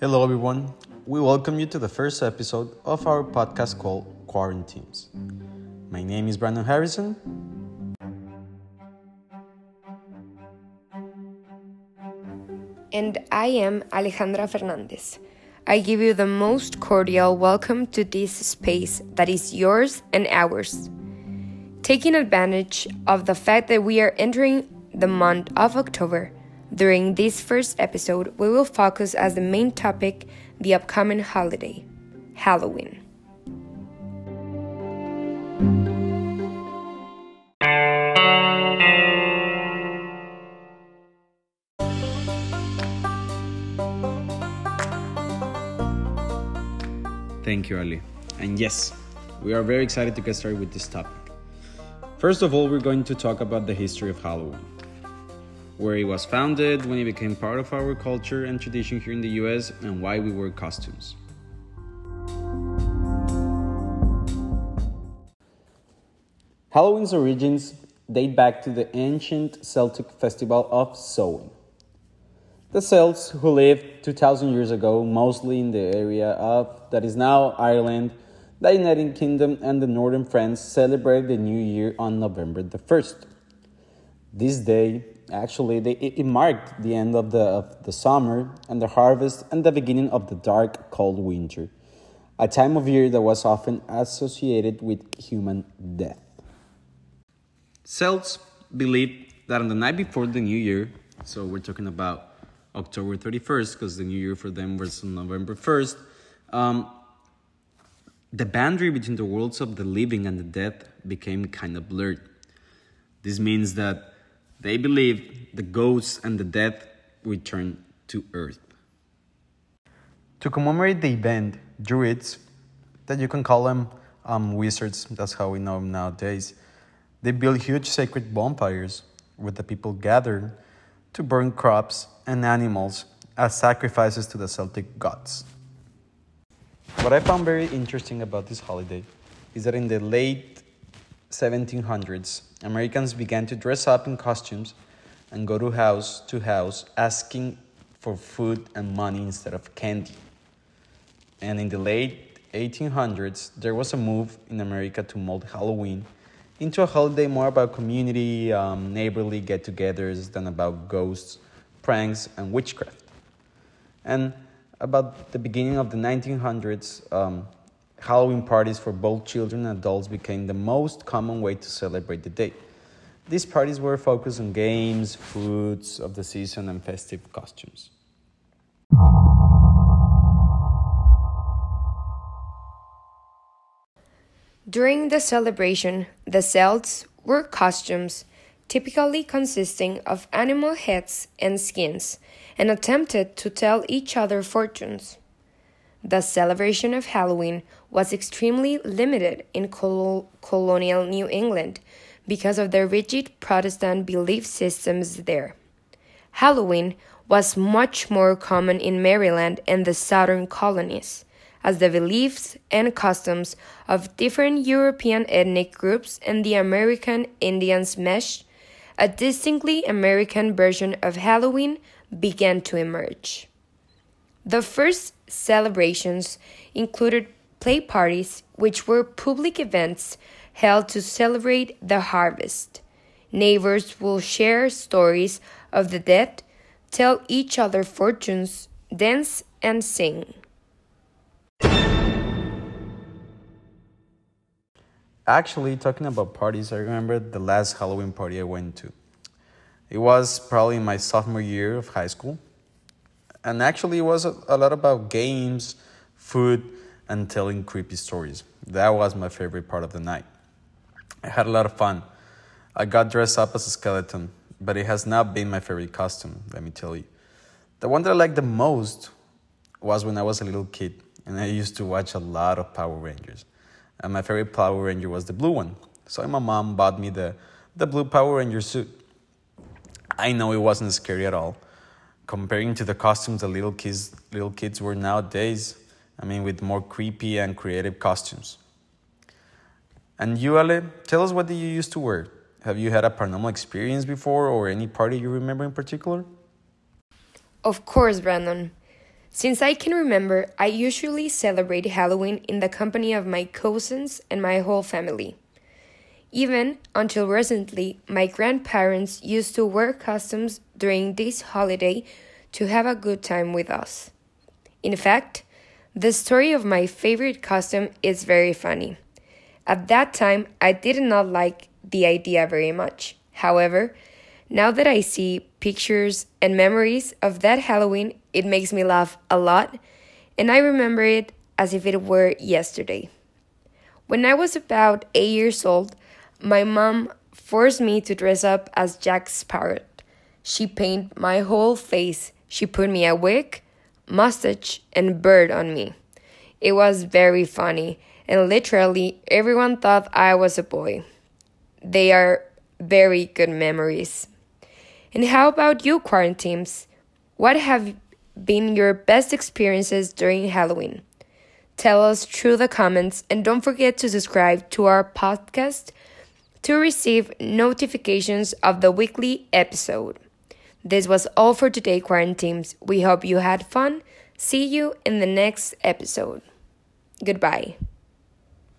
Hello, everyone. We welcome you to the first episode of our podcast called Quarantines. My name is Brandon Harrison. And I am Alejandra Fernandez. I give you the most cordial welcome to this space that is yours and ours. Taking advantage of the fact that we are entering the month of October, during this first episode, we will focus as the main topic the upcoming holiday, Halloween. Thank you, Ali. And yes, we are very excited to get started with this topic. First of all, we're going to talk about the history of Halloween where it was founded, when it became part of our culture and tradition here in the US, and why we wear costumes. Halloween's origins date back to the ancient Celtic festival of Samhain. The Celts, who lived 2,000 years ago, mostly in the area of that is now Ireland, the United Kingdom, and the northern France, celebrated the new year on November the 1st. This day actually they, it marked the end of the, of the summer and the harvest and the beginning of the dark cold winter a time of year that was often associated with human death. Celts believed that on the night before the new year so we're talking about october 31st because the new year for them was on november 1st um, the boundary between the worlds of the living and the dead became kind of blurred. This means that they believed the ghosts and the dead return to Earth. To commemorate the event, Druids, that you can call them um, wizards, that's how we know them nowadays, they built huge sacred bonfires where the people gathered to burn crops and animals as sacrifices to the Celtic gods. What I found very interesting about this holiday is that in the late 1700s, Americans began to dress up in costumes and go to house to house asking for food and money instead of candy. And in the late 1800s, there was a move in America to mold Halloween into a holiday more about community, um, neighborly get togethers than about ghosts, pranks, and witchcraft. And about the beginning of the 1900s, um, Halloween parties for both children and adults became the most common way to celebrate the day. These parties were focused on games, foods of the season, and festive costumes. During the celebration, the Celts wore costumes typically consisting of animal heads and skins and attempted to tell each other fortunes. The celebration of Halloween was extremely limited in col- colonial New England because of the rigid Protestant belief systems there. Halloween was much more common in Maryland and the southern colonies, as the beliefs and customs of different European ethnic groups and the American Indians meshed, a distinctly American version of Halloween began to emerge. The first celebrations included play parties, which were public events held to celebrate the harvest. Neighbors will share stories of the dead, tell each other fortunes, dance, and sing. Actually, talking about parties, I remember the last Halloween party I went to. It was probably my sophomore year of high school. And actually, it was a, a lot about games, food, and telling creepy stories. That was my favorite part of the night. I had a lot of fun. I got dressed up as a skeleton, but it has not been my favorite costume, let me tell you. The one that I liked the most was when I was a little kid and I used to watch a lot of Power Rangers. And my favorite Power Ranger was the blue one. So my mom bought me the, the blue Power Ranger suit. I know it wasn't scary at all. Comparing to the costumes the little kids, little kids were nowadays, I mean, with more creepy and creative costumes. And you, Ale, tell us what did you used to wear? Have you had a paranormal experience before or any party you remember in particular? Of course, Brandon. Since I can remember, I usually celebrate Halloween in the company of my cousins and my whole family. Even until recently, my grandparents used to wear costumes during this holiday to have a good time with us. In fact, the story of my favorite costume is very funny. At that time, I did not like the idea very much. However, now that I see pictures and memories of that Halloween, it makes me laugh a lot, and I remember it as if it were yesterday. When I was about eight years old, my mom forced me to dress up as Jack Sparrow. She painted my whole face. She put me a wig, mustache, and bird on me. It was very funny, and literally everyone thought I was a boy. They are very good memories. And how about you, quarantines? What have been your best experiences during Halloween? Tell us through the comments and don't forget to subscribe to our podcast to receive notifications of the weekly episode. This was all for today, Quarantines. We hope you had fun. See you in the next episode. Goodbye.